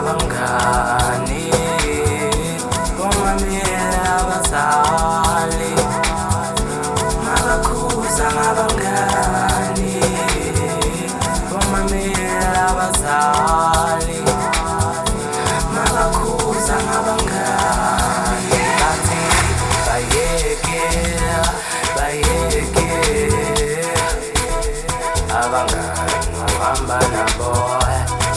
abangani Bomamele abazali Mabakhuza ngabangani Bomamele abazali Mabakhuza ngabangani Bathi bayekela bayekela Abangani ngabamba nabona.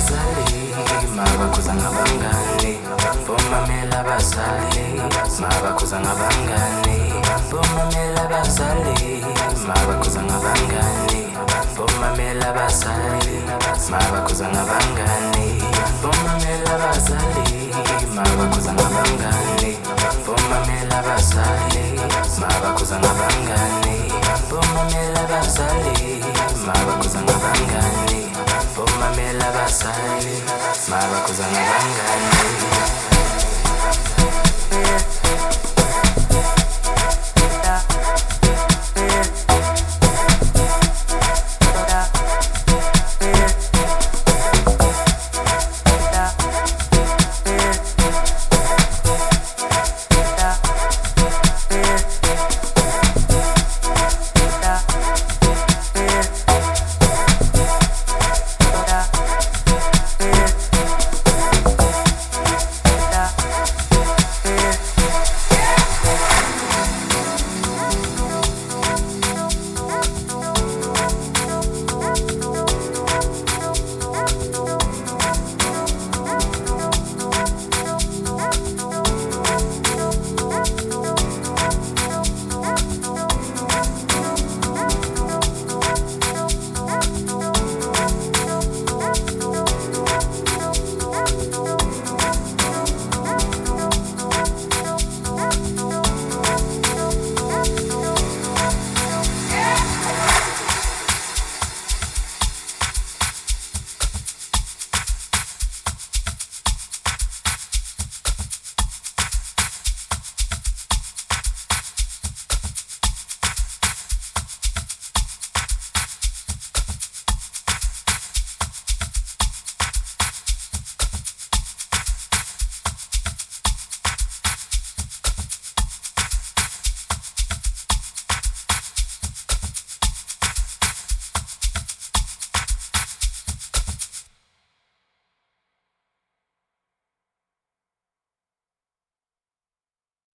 abazali mabakhuza ngabangani bomamela abazali mabakhuza ngabangani bomamela abazali mabakhuza ngabangani bomamela abazali mabakhuza ngabangani bomamela abazali mabakhuza ngabangani bomamela abazali mabakhuza ngabangani bomamela abazali mabakhuza ngabangani sivoma mbela abasali mabakhuzanga bangani